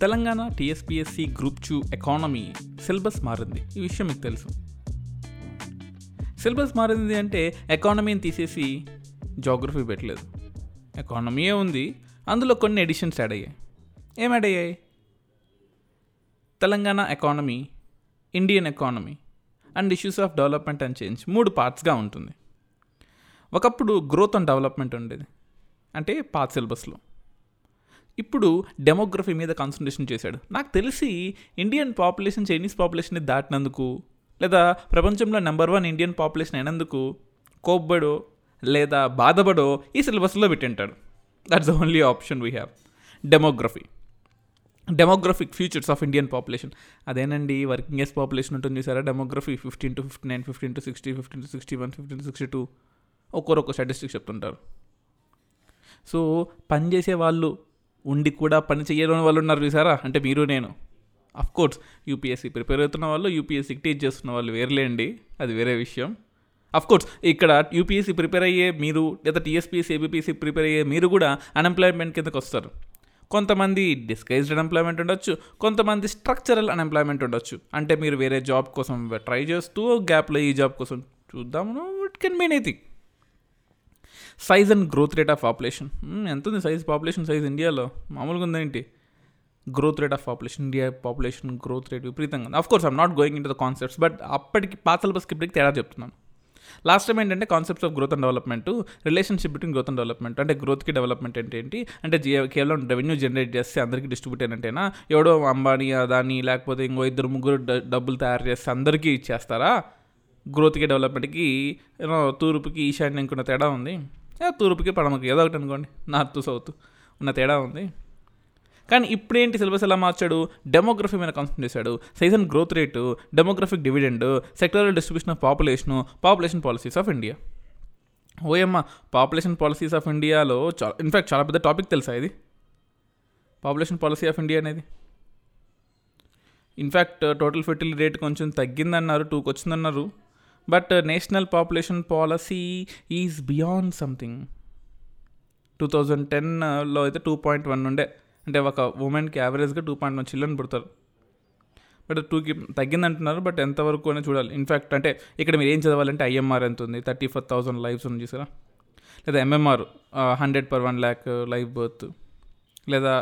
Telangana TSPSC group two economy syllabus మారింది. ఈ విషయం మీకు తెలుసు. సిలబస్ మారింది అంటే ఎకానమీని తీసేసి జోగ్రఫీ పెట్టలేదు. ఎకానమీయే ఉంది. అందులో కొన్ని ఎడిషన్స్ యాడ్ అయ్యాయి. ఏం యాడ్ అయ్యాయి? Telangana economy Indian economy and issues of development and change మూడు పార్ట్స్గా ఉంటుంది. ఒకప్పుడు గ్రోత్ అండ్ డెవలప్మెంట్ ఉండేది. అంటే పాత సిలబస్లో. ఇప్పుడు డెమోగ్రఫీ మీద కాన్సన్ట్రేషన్ చేశాడు. నాకు తెలిసి ఇండియన్ పాపులేషన్ చైనీస్ పాపులేషన్ని దాటినందుకు లేదా ప్రపంచంలో నెంబర్ వన్ ఇండియన్ పాపులేషన్ అయినందుకు కోబ్బడో లేదా బాధపడో ఈ సిలబస్లో పెట్టింటాడు. That's the only option we have demography demographic futures of Indian population అదేనండి వర్కింగ్ ఏజ్ పాపులేషన్ ఉంటుంది చూసారా? Demography fifteen to fifty nine fifteen to sixty fifteen to sixty one fifteen to sixty two ఒక్కొక్క statistic చెప్తుంటారు. So పని చేసే వాళ్ళు ఉండి కూడా పని చేయని వాళ్ళు ఉన్నారు చూసారా? అంటే మీరు నేను. అఫ్ కోర్స్ యూపీఎస్సీ ప్రిపేర్ అవుతున్న వాళ్ళు యూపీఎస్సీకి టీచ్ చేస్తున్న వాళ్ళు వేర్లేండి. అది వేరే విషయం. అఫ్ కోర్స్ ఇక్కడ యూపీఎస్సీ ప్రిపేర్ అయ్యే మీరు లేదా టీఎస్పీఎస్సీ ఏబీపీఎస్సీ ప్రిపేర్ అయ్యే మీరు కూడా అన్ఎంప్లాయ్మెంట్ కిందకు వస్తారు. కొంతమంది డిస్గైజ్డ్ అన్ఎంప్లాయ్మెంట్ ఉండొచ్చు కొంతమంది స్ట్రక్చరల్ అన్ఎంప్లాయ్మెంట్ ఉండొచ్చు. అంటే మీరు వేరే జాబ్ కోసం ట్రై చేస్తూ గ్యాప్లో ఈ జాబ్ కోసం చూద్దాము. It can mean anything size and growth rate of population ఎంత ఉంది సైజ్ పాపులేషన్ సైజ్ ఇండియాలో మామూలుగా ఉందేంటి growth rate of population India population growth rate విపరీతంగా ఉంది. Course I'm not going into the concepts but అప్పటికి పాత సిలబస్కి ఇప్పటికి తేడా చెప్తున్నాను. లాస్ట్ టైం ఏంటంటే concepts of growth and development relationship between growth and development అంటే గ్రోత్కి డెవలప్మెంట్ అంటే ఏంటి? అంటే జే- కేవలం రెవెన్యూ జనరేట్ చేస్తే అందరికీ డిస్ట్రిబ్యూట్ అయినట్టేనా? ఎవడో అంబానీ అదాని లేకపోతే ఇంకో ఇద్దరు ముగ్గురు డబ్బులు తయారు చేస్తే అందరికీ ఇచ్చేస్తారా? గ్రోత్కి డెవలప్మెంట్కి యూనో తూర్పుకి ఈశాన్యంకున్న తేడా ఉంది. తూర్పుకి పడమకి ఏదో ఒకటి అనుకోండి. North south. ఉన్న తేడా ఉంది. కానీ ఇప్పుడేంటి సిలబస్ ఎలా మార్చాడు? డెమోగ్రఫీ మీద కాన్సన్ట్రేట్ చేశాడు. Season growth rate demographic dividend sectoral distribution of population population policies of India ఓయమ్మ పాపులేషన్ పాలసీస్ ఆఫ్ ఇండియాలో చాలా ఇన్ఫ్యాక్ట్ చాలా పెద్ద టాపిక్ తెలుసా ఇది? పాపులేషన్ పాలసీ ఆఫ్ ఇండియా అనేది. In fact total fertility rate కొంచెం తగ్గిందన్నారు టూకి వచ్చిందన్నారు. But national population policy is beyond something. Two thousand టెన్లో అయితే టూ పాయింట్ వన్ ఉండే. అంటే ఒక ఉమెన్కి యావరేజ్గా టూ పాయింట్ వన్ చిల్డ్రన్ పుడతారు. బట్ టూకి తగ్గిందంటున్నారు బట్ ఎంతవరకు అనేది చూడాలి. ఇన్ఫ్యాక్ట్ అంటే ఇక్కడ మీరు ఏం చదవాలంటే ఐఎంఆర్ ఎంత ఉంది? థర్టీ ఫోర్ థౌసండ్ లైవ్స్ ఉంది చూసారా? లేదా MMR hundred per one lakh live birth లేదా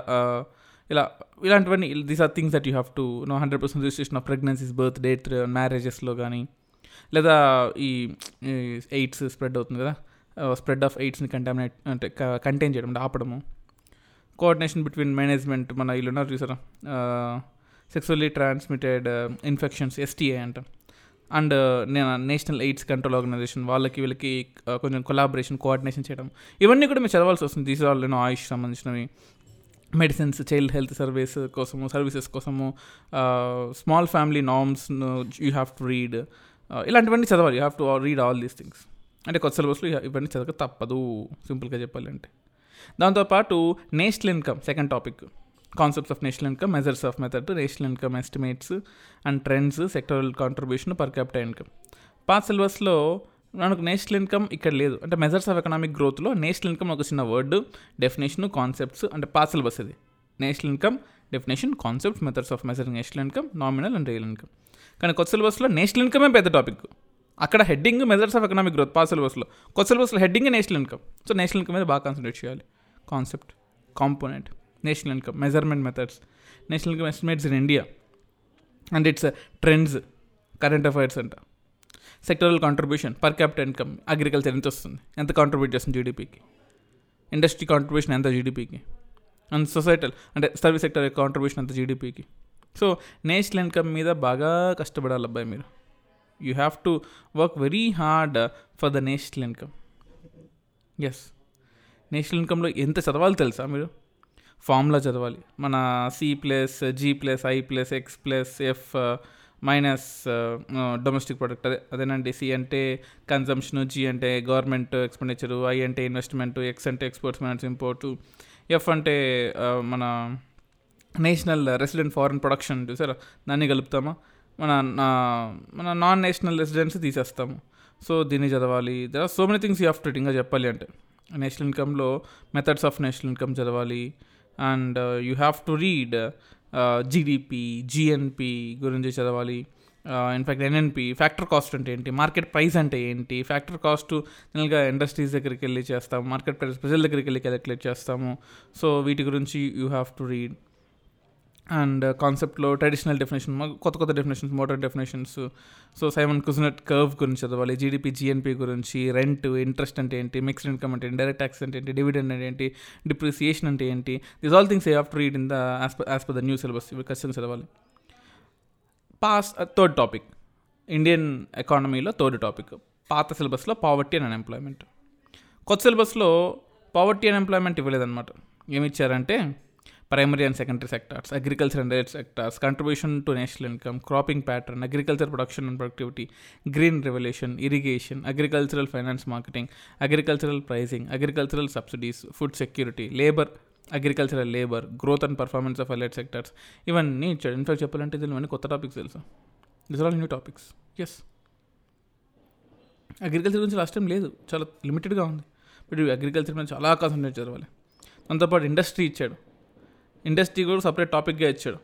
ఇలా ఇలాంటివన్నీ these are things that you have to know hundred percent registration of pregnancies birth date మ్యారేజెస్లో కానీ లేదా ఈ ఎయిడ్స్ స్ప్రెడ్ అవుతుంది కదా స్ప్రెడ్ ఆఫ్ ఎయిడ్స్ని కంటామినేట్ అంటే కంటైన్ చేయడం అంటే ఆపడము. కోఆర్డినేషన్ బిట్వీన్ మేనేజ్మెంట్ మన వీళ్ళు ఉన్నారు చూసారా? సెక్సువల్లీ ట్రాన్స్మిటెడ్ ఇన్ఫెక్షన్స్ ఎస్టీఏ అంట. అండ్ నేను నేషనల్ ఎయిడ్స్ కంట్రోల్ ఆర్గనైజేషన్ వాళ్ళకి వీళ్ళకి కొంచెం కొలాబరేషన్ కోఆర్డినేషన్ చేయడం. ఇవన్నీ కూడా మీరు చదవాల్సి వస్తుంది. దీస్ వాళ్ళు నేను ఆయుష్ సంబంధించినవి. మెడిసిన్స్ చైల్డ్ హెల్త్ సర్వీస్ కోసము సర్వీసెస్ కోసము small family norms you have to read ఇలాంటివన్నీ చదవాలి. You have to read all these things అంటే కొత్త సిలబస్లో ఇవన్నీ చదవక తప్పదు. సింపుల్గా చెప్పాలంటే. దాంతోపాటు national income second topic. Concepts of national income measures of method national income estimates and trends sectoral contribution per capital income పాత సిలబస్లో మనకు నేషనల్ ఇన్కమ్ ఇక్కడ లేదు. అంటే మెజర్స్ ఆఫ్ ఎకనామిక్ గ్రోత్లో నేషనల్ ఇన్కమ్ ఒక చిన్న వర్డ్ డెఫినేషన్ కాన్సెప్ట్స్ అంటే పాత సిలబస్ ఇది. National income definition concepts methods of measuring national income nominal and real income కానీ కొత్త సిలబస్లో నేషనల్ ఇన్కమే పెద్ద టాపిక్. అక్కడ heading measures of economic growth పాత సిలబస్లో. కొత్త సిలబస్లో heading national income. So national income మీద బాగా కాన్సన్ట్రేట్ చేయాలి. Concept component national income measurement methods national income estimates in India and its trends current affairs అంట. Sectoral contribution per capital income agriculture ఎంత వస్తుంది? ఎంత కాంట్రిబ్యూట్ చేస్తుంది జీడిపికి ఇండస్ట్రీ కాంట్రిబ్యూషన్ ఎంత జీడిపికి అండ్ సొసైటల్ అంటే సర్వీస్ సెక్టర్ కాంట్రిబ్యూషన్ ఎంత జీడిపికి సో నేషనల్ ఇన్కమ్ మీద బాగా కష్టపడాలి అబ్బాయి మీరు. You have to work very hard for the national income yes national ఇన్కంలో ఎంత చదవాలి తెలుసా మీరు? ఫార్ములా చదవాలి. మన C plus G plus I plus X plus F minus domestic product అదే అదేనండి. సి అంటే కన్జంప్షన్ జీ అంటే గవర్నమెంట్ ఎక్స్పెండిచరు ఐ అంటే ఇన్వెస్ట్మెంట్ ఎక్స్ అంటే ఎక్స్పోర్ట్స్ మైనస్ ఇంపోర్టు ఎఫ్ అంటే uh, మన నేషనల్ రెసిడెంట్ ఫారెన్ ప్రొడక్షన్ చూసారా? దాన్ని కలుపుతామా? మన నా- మన నాన్ నేషనల్ రెసిడెంట్స్ తీసేస్తాము. సో దీన్ని చదవాలి. There are so many things you have to ఇంకా చెప్పాలి అంటే. నేషనల్ ఇన్కమ్లో మెథడ్స్ ఆఫ్ నేషనల్ ఇన్కమ్ చదవాలి. And you have to read GDP GNP గురించి చదవాలి. ఇన్ఫ్యాక్ట్ ఎన్ఎన్పి ఫ్యాక్టర్ కాస్ట్ అంటే ఏంటి? మార్కెట్ ప్రైస్ అంటే ఏంటి? ఫ్యాక్టర్ కాస్ట్ జనరల్గా ఇండస్ట్రీస్ దగ్గరికి వెళ్ళి చేస్తాము. మార్కెట్ ప్రైస్ ప్రజల దగ్గరికి వెళ్ళి క్యాలిక్యులేట్ చేస్తాము. సో వీటి గురించి you have to read and కాన్సెప్ట్లో ట్రెడిషనల్ డెఫినేషన్ కొత్త కొత్త definitions modern definitions. So Simon Kuznets curve గురించి చదవాలి జీడిపి జిఎన్పి గురించి రెంట్ ఇంట్రెస్ట్ అంటే ఏంటి మిక్స్డ్ ఇన్కమ్ అంటే డైరెక్ట్ ట్యాక్స్ అంటే ఏంటి డివిడెండ్ అంటే ఏంటి డిప్రిసియేషన్ అంటే ఏంటి. This all things I have to read in the as per as per the new syllabus ఇవి ఖచ్చితంగా చదవాలి. పాస్ థర్డ్ టాపిక్ ఇండియన్ ఎకానమీలో థర్డ్ టాపిక్ పాత సిలబస్లో పావర్టీ అండ్ అన్ఎంప్లాయ్మెంట్ కొత్త సిలబస్లో పావర్టీ అండ్ ఎంప్లాయ్మెంట్ ఇవ్వలేదన్నమాట. ఏమి ఇచ్చారంటే primary and secondary sectors agriculture and direct sectors contribution to national income cropping pattern agriculture production and productivity green revolution irrigation agricultural finance marketing agricultural pricing agricultural subsidies food security labour agricultural labour growth and performance of allied sectors ఇవన్నీ ఇచ్చాడు in fact చెప్పాలంటే దీని కొత్త topics తెలుసు? This all new topics yes agriculture గురించి last time లేదు. చాలా లిమిటెడ్గా ఉంది. బట్ అగ్రికల్చర్ మీద చాలా కాన్సన్ట్రేట్ చదవాలి దాంతోపాటు ఇండస్ట్రీ ఇచ్చాడు. ఇండస్ట్రీ కూడా సపరేట్ టాపిక్గా ఇచ్చాడు.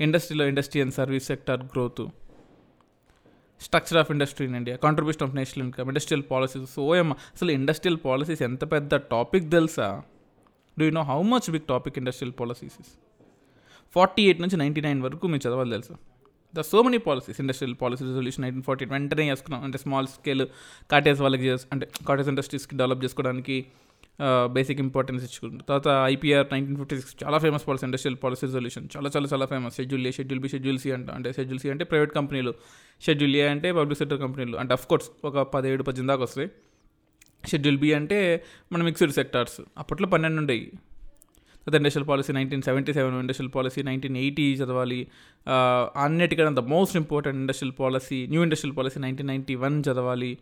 ఇండస్ట్రీలో industry and service sector growth structure of industry in India contribution of national income industrial policies OM అసలు ఇండస్ట్రియల్ పాలసీస్ ఎంత పెద్ద టాపిక్ తెలుసా? Do you know how much big topic industrial policies forty eight నుంచి ninety nine వరకు మీరు చదవాలి తెలుసా? The so many policies industrial policy resolution nineteen forty eight వెంటనే చేసుకున్నాం అంటే స్మాల్ స్కేల్ కాటేజ్ వాళ్ళకి చేసి అంటే కాటేజ్ ఇండస్ట్రీస్కి డెవలప్ చేసుకోవడానికి బేసిక్ ఇంపార్టెన్స్ ఇచ్చుకుంటారు. తర్వాత ఐపీఆర్ నైన్టీన్ ఫిఫ్టీ సిక్స్ చాలా famous policy industrial policy resolution చాలా చాలా చాలా famous schedule A schedule B schedule C అంట. అంటే షెడ్యూల్ సి అంటే ప్రైవేట్ కంపెనీలు షెడ్యూల్ ఏ అంటే పబ్లిక్ సెక్టర్ కంపెనీలు అంటే అఫ్ కోర్స్ ఒక పదిహేడు పద్దెనిమిది దాకా వస్తాయి. షెడ్యూల్ బి అంటే మన మిక్స్డ్ సెక్టార్స్ అప్పట్లో పన్నెండు ఉండేవి. తర్వాత industrial policy nineteen seventy seven industrial policy nineteen eighty చదవాలి. అన్నిటికన్నా the most important industrial policy new industrial policy nineteen ninety one చదవాలి.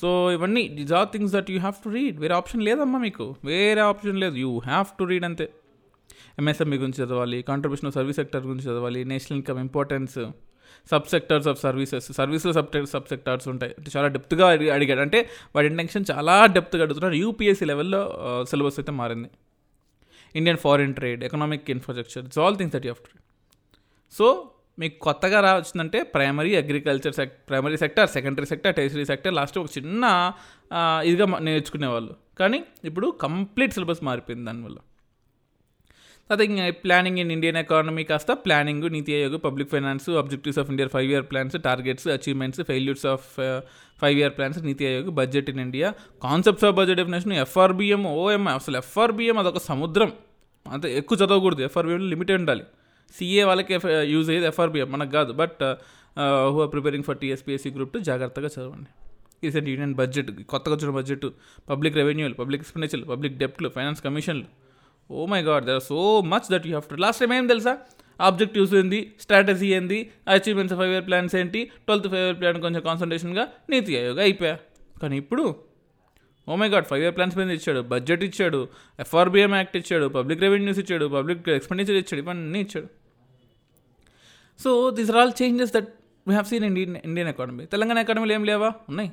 సో ఇవన్నీ these are things that you have to read వేరే option లేదమ్మా మీకు. వేరే ఆప్షన్ లేదు. You have to read అంతే. ఎంఎస్ఎంఈ గురించి చదవాలి కాంట్రిబ్యూషన్ ఆఫ్ సర్వీస్ సెక్టర్ గురించి చదవాలి national income importance sub sectors of services services sub sub sectors ఉంటాయి. చాలా డెప్త్గా అడిగాడు. అంటే వాడి ఇంటెన్షన్ చాలా డెప్త్గా అడుగుతున్నాడు. యూపీఎస్సీ లెవెల్లో సిలబస్ అయితే మారింది. Indian foreign trade economic infrastructure it's all things that you to so మీకు కొత్తగా రావచ్చిందంటే primary agriculture sec primary sector secondary sector tertiary sector last ఒక చిన్న ఇదిగా నేర్చుకునేవాళ్ళు. కానీ ఇప్పుడు కంప్లీట్ సిలబస్ మారిపోయింది దానివల్ల. తర్వాత ఇంకా ప్లానింగ్ ఇన్ ఇండియన్ ఎకానమీ కాస్త planning Niti Aayog public finance objectives of India five year plans targets achievements failures of five year plans Niti Aayog budget in India concepts of budget definition FRBM oh my అసలు FRBM అదొక సముద్రం. అంతే ఎక్కువ చదవకూడదు. FRBM limited ఉండాలి. CA వాళ్ళకి use అయ్యేది FRBM మనకు కాదు. But who are preparing for TSPSC group two జాగ్రత్తగా చదవండి. రీసెంట్ యూనియన్ బడ్జెట్ కొత్తగా వచ్చిన బడ్జెట్ పబ్లిక్ రెవెన్యూలు పబ్లిక్ ఎక్స్పెండిచర్లు పబ్లిక్ డెప్ట్లు ఫైనాన్స్ కమిషన్లు ఓ my God there so much that you have to last time ఏం తెలుసా? ఆబ్జెక్టివ్స్ ఏంది? స్ట్రాటజీ ఏంది? అచీవ్మెంట్స్ ఫైవ్ ఇయర్ ప్లాన్స్ ఏంటి? ట్వెల్త్ ఫైవ్ ఇయర్ ప్లాన్ కొంచెం కాన్సన్ట్రేషన్గా నీతి ఆయోగ్ అయిపోయా. కానీ ఇప్పుడు ఓ my God five year plans మీద ఇచ్చాడు బడ్జెట్ ఇచ్చాడు ఎఫ్ఆర్బిఎం యాక్ట్ ఇచ్చాడు పబ్లిక్ రెవెన్యూస్ ఇచ్చాడు పబ్లిక్ ఎక్స్పెండిచర్ ఇచ్చాడు ఇవన్నీ ఇచ్చాడు. So these are all changes that we have seen Indian Indian economy Telangana ఎకానమీలో ఏం లేవా? ఉన్నాయి.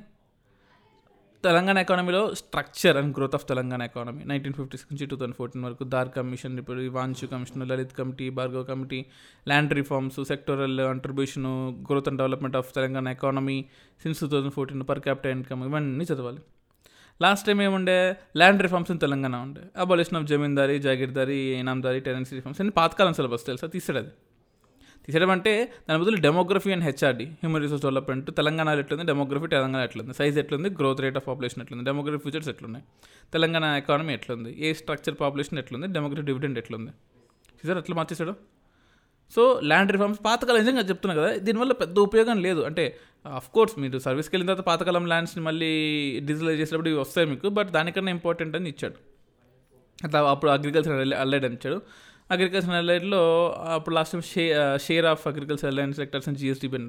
తెలంగాణ ఎకానమీలో structure and growth of Telangana economy nineteen fifty six నుంచి టూ థౌసండ్ ఫోర్టీన్ వరకు దార్ కమిషన్ ఇప్పుడు Wanchoo commission Lalit committee Bhargava committee land reforms sectoral contribution growth and development of Telangana economy since two thousand fourteen per capital income ఇవన్నీ చదవాలి. Last time ఏముండే? Land reforms in Telangana ఉండే. Abolition of zamindari jagirdari inamdari tenancy reforms అన్ని పాతకాలం syllabus తెలుసా? తీసాడు అది. తీసేయడం అంటే దాని బదులు demography and HRD human resource development తెలంగాణలో ఎట్లుంది? డెమోగ్రఫీ తెలంగాణ ఎట్లుంది? సైజ్ ఎట్లుంది? గ్రోత్ రేట్ ఆఫ్ పాపులేషన్ ఎట్లుంది? డెమోగ్రఫీ ఫ్యూచర్స్ ఎట్లున్నాయి? తెలంగాణ ఎకానమీ ఎట్లుంది? ఏ స్ట్రక్చర్ పాపులేషన్ ఎట్లుంది? డెమోగ్రఫీ డివిడెండ్ ఎట్లుంది? చూసారు? ఎట్లా మార్చేసాడు సో ల్యాండ్ రిఫార్మ్స్ పాతకాలం నిజంగా చెప్తున్నా కదా దీనివల్ల పెద్ద ఉపయోగం లేదు. అంటే అఫ్ కోర్స్ మీరు సర్వీస్కి వెళ్ళిన తర్వాత పాతకాలం ల్యాండ్స్ని మళ్ళీ డిజిటలైజ్ చేసినప్పుడు ఇవి వస్తాయి మీకు బట్ దానికన్నా ఇంపార్టెంట్ అని ఇచ్చాడు. అట్లా అప్పుడు అగ్రికల్చర్ అల్లైడ్ అని ఇచ్చాడు. అగ్రికల్చర్ అలైడ్లో అప్పుడు లాస్ట్ టైం షే share of agriculture allied sectors and GST pen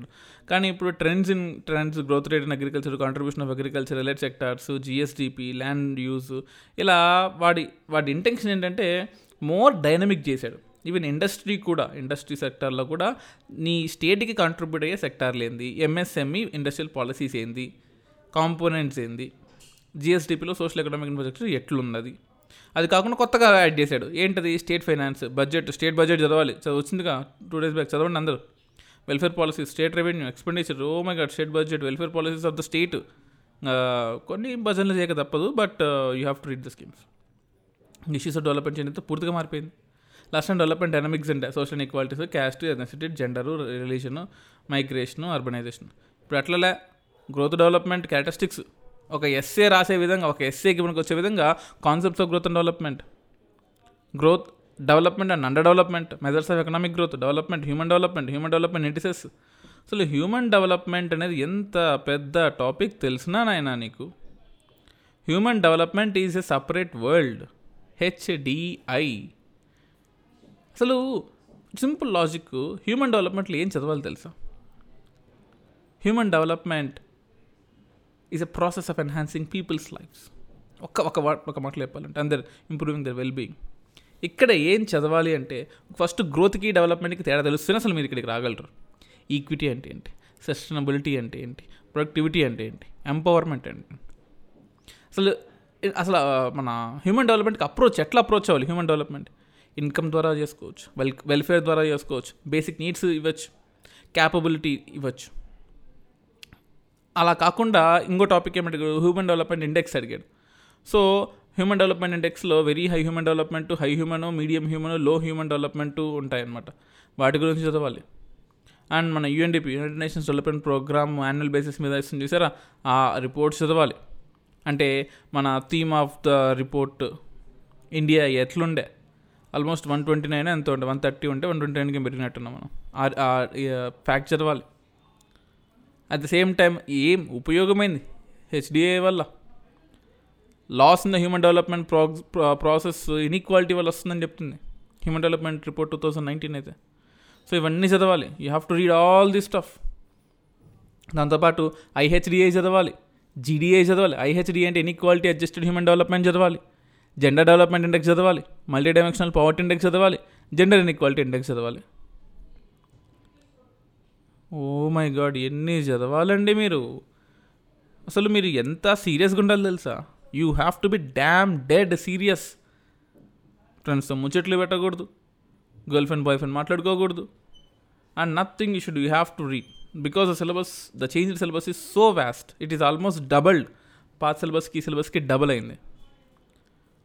కానీ ఇప్పుడు trends in trends growth rate in agriculture contribution of agriculture allied sectors GSDP land use ఇలా వాడి వాడి ఇంటెన్షన్ ఏంటంటే మోర్ డైనమిక్ చేశాడు. ఈవెన్ ఇండస్ట్రీ కూడా ఇండస్ట్రీ సెక్టార్లో కూడా నీ స్టేట్కి కాంట్రిబ్యూట్ అయ్యే సెక్టార్లు ఏంది? ఎంఎస్ఎంఈ ఇండస్ట్రియల్ పాలసీస్ ఏంది? కాంపోనెంట్స్ ఏంది? జిఎస్డిపిలో సోషల్ ఎకనామిక్ ఇన్ఫ్రాస్ట్రక్చర్ ఎట్లున్నది? అది కాకుండా కొత్తగా యాడ్ చేశాడు. ఏంటది? State finance budget state budget చదవాలి. చ- వచ్చిందిగా? టూ డేస్ బ్యాక్ చదవండి అందరూ. Welfare policies state revenue expenditure oh my God state budget welfare policies of the state కొన్ని భజనలు చేయక తప్పదు but you have to read the schemes issues of development చేయడంతో పూర్తిగా మారిపోయింది. Last and development dynamics and social equalities caste ethnicity gender religion migration urbanization ఇప్పుడు అట్లలే growth development characteristics ఒక ఎస్ఏ రాసే విధంగా ఒక ఎస్ఏకి మనకు వచ్చే విధంగా concepts of growth and development growth development and underdevelopment measures of economic growth development human development human development indices అసలు హ్యూమన్ డెవలప్మెంట్ అనేది ఎంత పెద్ద టాపిక్ తెలిసినా నాయనా నీకు? Human development is a separate world HDI అసలు సింపుల్ లాజిక్ హ్యూమన్ డెవలప్మెంట్లో ఏం చదవాలి తెలుసా? Human development is a process of enhancing people's lives ఒక్క ఒక ఒక మాటలు చెప్పాలంటే అందరు ఇంప్రూవింగ్ దర్ వెల్బీయింగ్ ఇక్కడ ఏం చదవాలి అంటే ఫస్ట్ గ్రోత్కి డెవలప్మెంట్కి తేడా తెలుస్తేనే అసలు మీరు ఇక్కడికి రాగలరు. ఈక్విటీ అంటే ఏంటి? సస్టైనబిలిటీ అంటే ఏంటి? ప్రొడక్టివిటీ అంటే ఏంటి? ఎంపవర్మెంట్ అంటే అసలు అసలు మన హ్యూమన్ డెవలప్మెంట్కి అప్రోచ్ ఎట్లా అప్రోచ్ అవ్వాలి? హ్యూమన్ డెవలప్మెంట్ ఇన్కమ్ ద్వారా చేసుకోవచ్చు వెల్ వెల్ఫేర్ ద్వారా చేసుకోవచ్చు బేసిక్ నీడ్స్ ఇవ్వచ్చు క్యాపబిలిటీ ఇవ్వచ్చు. అలా కాకుండా ఇంకో టాపిక్ ఏమంటే హ్యూమన్ డెవలప్మెంట్ ఇండెక్స్ అడిగాడు. So human development ఇండెక్స్లో very high human development high human medium హ్యూమన్లో human development ఉంటాయన్నమాట. వాటి గురించి చదవాలి. అండ్ మన UNDP United Nations Development Programme annual basis మీద ఇస్తుంది చూసారా? ఆ రిపోర్ట్స్ చదవాలి. అంటే మన theme of the report India ఎట్లుండే? ఆల్మోస్ట్ వన్ ట్వంటీ నైన్ ఎంత ఉంటే వన్ థర్టీ ఉంటే వన్ ట్వంటీ నైన్కి పెరిగినట్టున్నాం మనం. ఫ్యాక్ట్ చదవాలి అట్ ద సేమ్ టైం ఏం ఉపయోగమైంది? హెచ్డిఏ వల్ల. Loss in the human development ప్రా ప్రాసెస్ ఇన్ఈక్వాలిటీ వల్ల వస్తుందని చెప్తుంది. Human development report two thousand nineteen అయితే. సో ఇవన్నీ చదవాలి. You have to read all the stuff దాంతోపాటు ఐహెచ్డిఏ చదవాలి. జీడిఐ చదవాలి. ఐహెచ్డిఏ అంటే ఇన్ఈక్వాలిటీ అడ్జస్టెడ్ హ్యూమన్ డెవలప్మెంట్ చదవాలి. జెండర్ డెవలప్మెంట్ ఇండెక్స్ చదవాలి మల్టీ డైమెన్షనల్ పవర్టీ ఇండెక్స్ చదవాలి జెండర్ ఇన్ఈక్వాలిటీ ఇండెక్స్ చదవాలి. ఓ మై గాడ్ ఎన్ని చదవాలండి మీరు? అసలు మీరు ఎంత సీరియస్గా ఉండాలి తెలుసా? You have to be damn dead serious ఫ్రెండ్స్తో ముచ్చట్లు పెట్టకూడదు girl friend boy friend మాట్లాడుకోకూడదు and nothing you should you have to read because the syllabus the change syllabus is so vast it is almost doubled పాత సిలబస్కి ఈ సిలబస్కి double అయింది.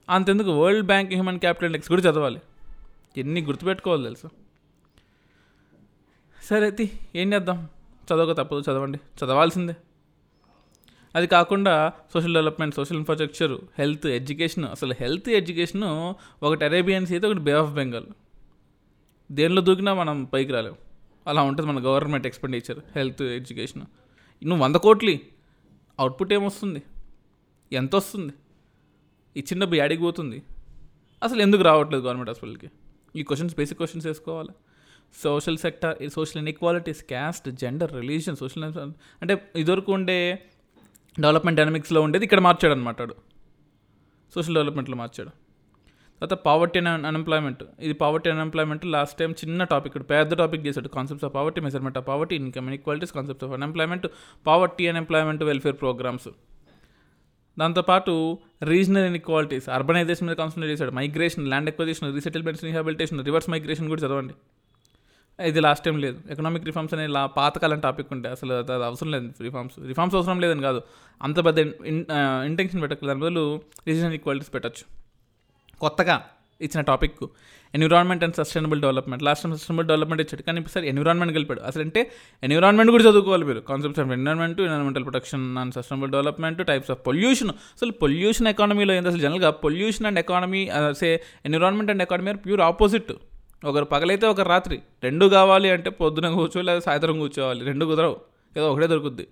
అంతెందుకు? World Bank human capital index కూడా చదవాలి. ఎన్ని గుర్తుపెట్టుకోవాలి తెలుసు? సరే అయితే ఏం చేద్దాం? చదవక తప్పదు చదవండి. చదవాల్సిందే. అది కాకుండా social development social infrastructure health education అసలు హెల్త్ ఎడ్యుకేషన్ ఒకటి అరేబియన్ సీ అయితే ఒకటి బే ఆఫ్ బెంగాల్ దేనిలో దూకినా మనం పైకి రాలేం. అలా ఉంటుంది మన గవర్నమెంట్ ఎక్స్పెండిచర్ హెల్త్ ఎడ్యుకేషన్ నువ్వు వంద కోట్లు. అవుట్పుట్ ఏమొస్తుంది? ఎంత వస్తుంది ఈ చిన్న యాడికి పోతుంది? అసలు ఎందుకు రావట్లేదు గవర్నమెంట్ హాస్పిటల్కి? ఈ క్వశ్చన్స్ బేసిక్ క్వశ్చన్స్ వేసుకోవాలి? Social sector social inequalities caste gender religion social అంటే ఇదివరకు ఉండే డెవలప్మెంట్ డైనమిక్స్లో ఉండేది ఇక్కడ మార్చాడు అనమాట సోషల్ డెవలప్మెంట్లో మార్చాడు. తర్వాత పావర్టీ అండ్ అన్ఎంప్లాయ్మెంట్. ఇది పావర్టీ అన్ఎంప్లాయ్మెంట్ లాస్ట్ టైం చిన్న టాపిక్ పెద్ద టాపిక్ చేశాడు. Concepts of poverty measurement of poverty income inequalities concepts of unemployment poverty unemployment welfare programmes. దాంతోపాటు రీజనల్ ఇన్ఈక్వాలిటీస్ అర్బనైజేషన్ మీద కాన్సన్ట్రేట్ చేశాడు. Migration land acquisition resettlements rehabilitation reverse migration కూడా చదవండి. ఇది last time లేదు. ఎకనామిక్ రిఫార్మ్స్ అనే లా పాతకాలం టాపిక్ ఉంటే అసలు అది అవసరం లేదు. రిఫార్మ్స్ రిఫార్మ్స్ అవసరం లేదని కాదు. అంత పెద్ద ఇంటెన్షన్ పెట్టకలేదు దాని బదులు రీజనల్ ఈక్వాలిటీస్ పెట్టచ్చు. కొత్తగా ఇచ్చిన topic environment and sustainable development. Last time sustainable development ఇచ్చాడు. కానీ ఇప్పుడు ఎన్విరాన్మెంట్ కలిపాడు అసలు అంటే ఎన్విరాన్మెంట్ కూడా చదువుకోవాలి మీరు. Concepts of environment environmental protection and sustainable development types of pollution అసలు పొల్యూషన్ ఎకానమీలో ఏంటి అసలు జనరల్గా pollution and economy say environment and economy are pure opposite ఒకరు పగలైతే ఒక రాత్రి. రెండు కావాలి అంటే పొద్దున కూర్చో లేదా సాయంత్రం కూర్చోవాలి. రెండు కుదరవు. ఏదో ఒకటే దొరుకుద్ది.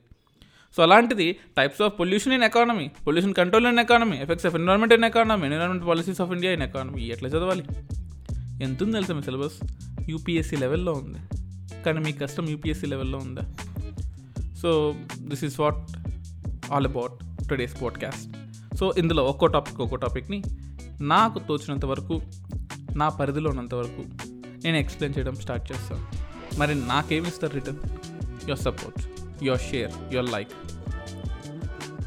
సో అలాంటిది types of pollution in economy pollution control in economy effects of environment in economy environment policies of India in economy ఎట్లా చదవాలి? ఎంత ఉంది తెలుసా మీ సిలబస్ యూపీఎస్సీ లెవెల్లో ఉంది. కానీ మీ కష్టం యూపీఎస్సీ లెవెల్లో ఉందా? So this is what all about today's podcast so ఇందులో ఒక్కో టాపిక్ ఒక్కో టాపిక్ని నాకు తోచినంత వరకు నా పరిధిలో ఉన్నంత వరకు నేను ఎక్స్ప్లెయిన్ చేయడం స్టార్ట్ చేస్తాను. మరి నాకేమిస్తారు return your support your share your like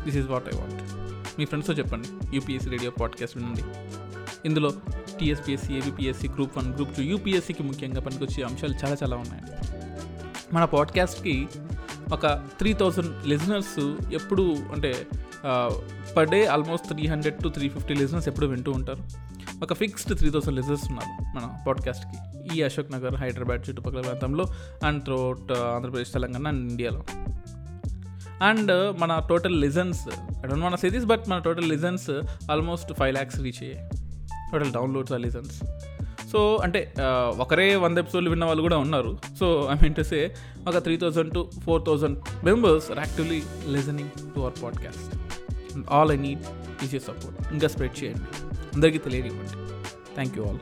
this is what I want మీ ఫ్రెండ్స్తో చెప్పండి యూపీఎస్సీ రేడియో పాడ్కాస్ట్ వినండి. ఇందులో TSPSC APPSC group one group two యూపీఎస్సీకి ముఖ్యంగా పనికొచ్చే అంశాలు చాలా చాలా ఉన్నాయి. మన పాడ్కాస్ట్కి ఒక త్రీ థౌజండ్ లిజనర్స్ ఎప్పుడు అంటే per day almost three hundred to three fifty listeners ఎప్పుడు వింటూ ఉంటారు. ఒక ఫిక్స్డ్ త్రీ థౌసండ్ లిజనర్స్ ఉన్నారు మన పాడ్కాస్ట్కి ఈ అశోక్ నగర్ హైదరాబాద్ చుట్టుపక్కల ప్రాంతంలో and throughout uh, Andhra Pradesh Telangana and ఇండియాలో. అండ్ uh, మన టోటల్ లిజన్స్ ఐ డోంట్ మన సిరీస్ బట్ మన total listens almost five lakhs reach అయ్యాయి. టోటల్ డౌన్లోడ్స్ ఆ లిజన్స్ సో అంటే uh, ఒకరే వంద ఎపిసోడ్లు విన్న వాళ్ళు కూడా ఉన్నారు. So I mean to say ఒక three thousand to four thousand members are actively listening to our podcast all I need is you support ఇంకా స్ప్రెడ్ చేయండి. అందరికీ తెలియనివ్వండి. Thank you all